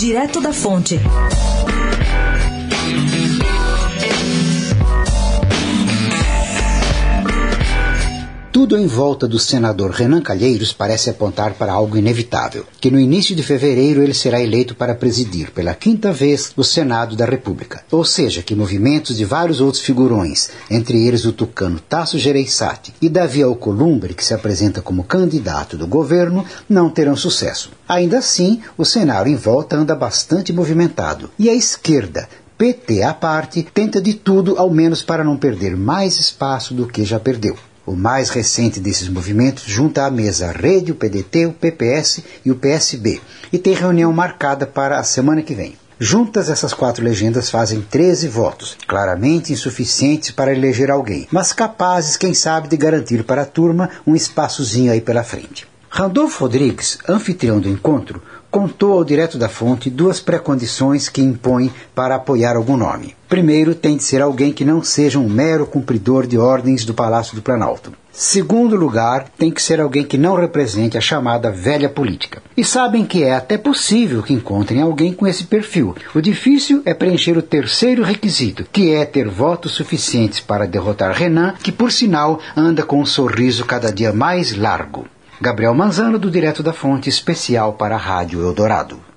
Direto da Fonte. Tudo em volta do senador Renan Calheiros parece apontar para algo inevitável, que no início de fevereiro ele será eleito para presidir pela quinta vez o Senado da República. Ou seja, que movimentos de vários outros figurões, entre eles o tucano Tasso Gereissati e Davi Alcolumbre, que se apresenta como candidato do governo, não terão sucesso. Ainda assim, o cenário em volta anda bastante movimentado. E a esquerda, PT à parte, tenta de tudo, ao menos para não perder mais espaço do que já perdeu. O mais recente desses movimentos junta à mesa a Rede, o PDT, o PPS e o PSB, e tem reunião marcada para a semana que vem. Juntas, essas quatro legendas fazem 13 votos, claramente insuficientes para eleger alguém, mas capazes, quem sabe, de garantir para a turma um espaçozinho aí pela frente. Randolfo Rodrigues, anfitrião do encontro, contou ao Direto da Fonte duas pré-condições que impõe para apoiar algum nome. Primeiro, tem de ser alguém que não seja um mero cumpridor de ordens do Palácio do Planalto. Segundo lugar, tem que ser alguém que não represente a chamada velha política. E sabem que é até possível que encontrem alguém com esse perfil. O difícil é preencher o terceiro requisito, que é ter votos suficientes para derrotar Renan, que por sinal anda com um sorriso cada dia mais largo. Gabriel Manzano, do Direto da Fonte, especial para a Rádio Eldorado.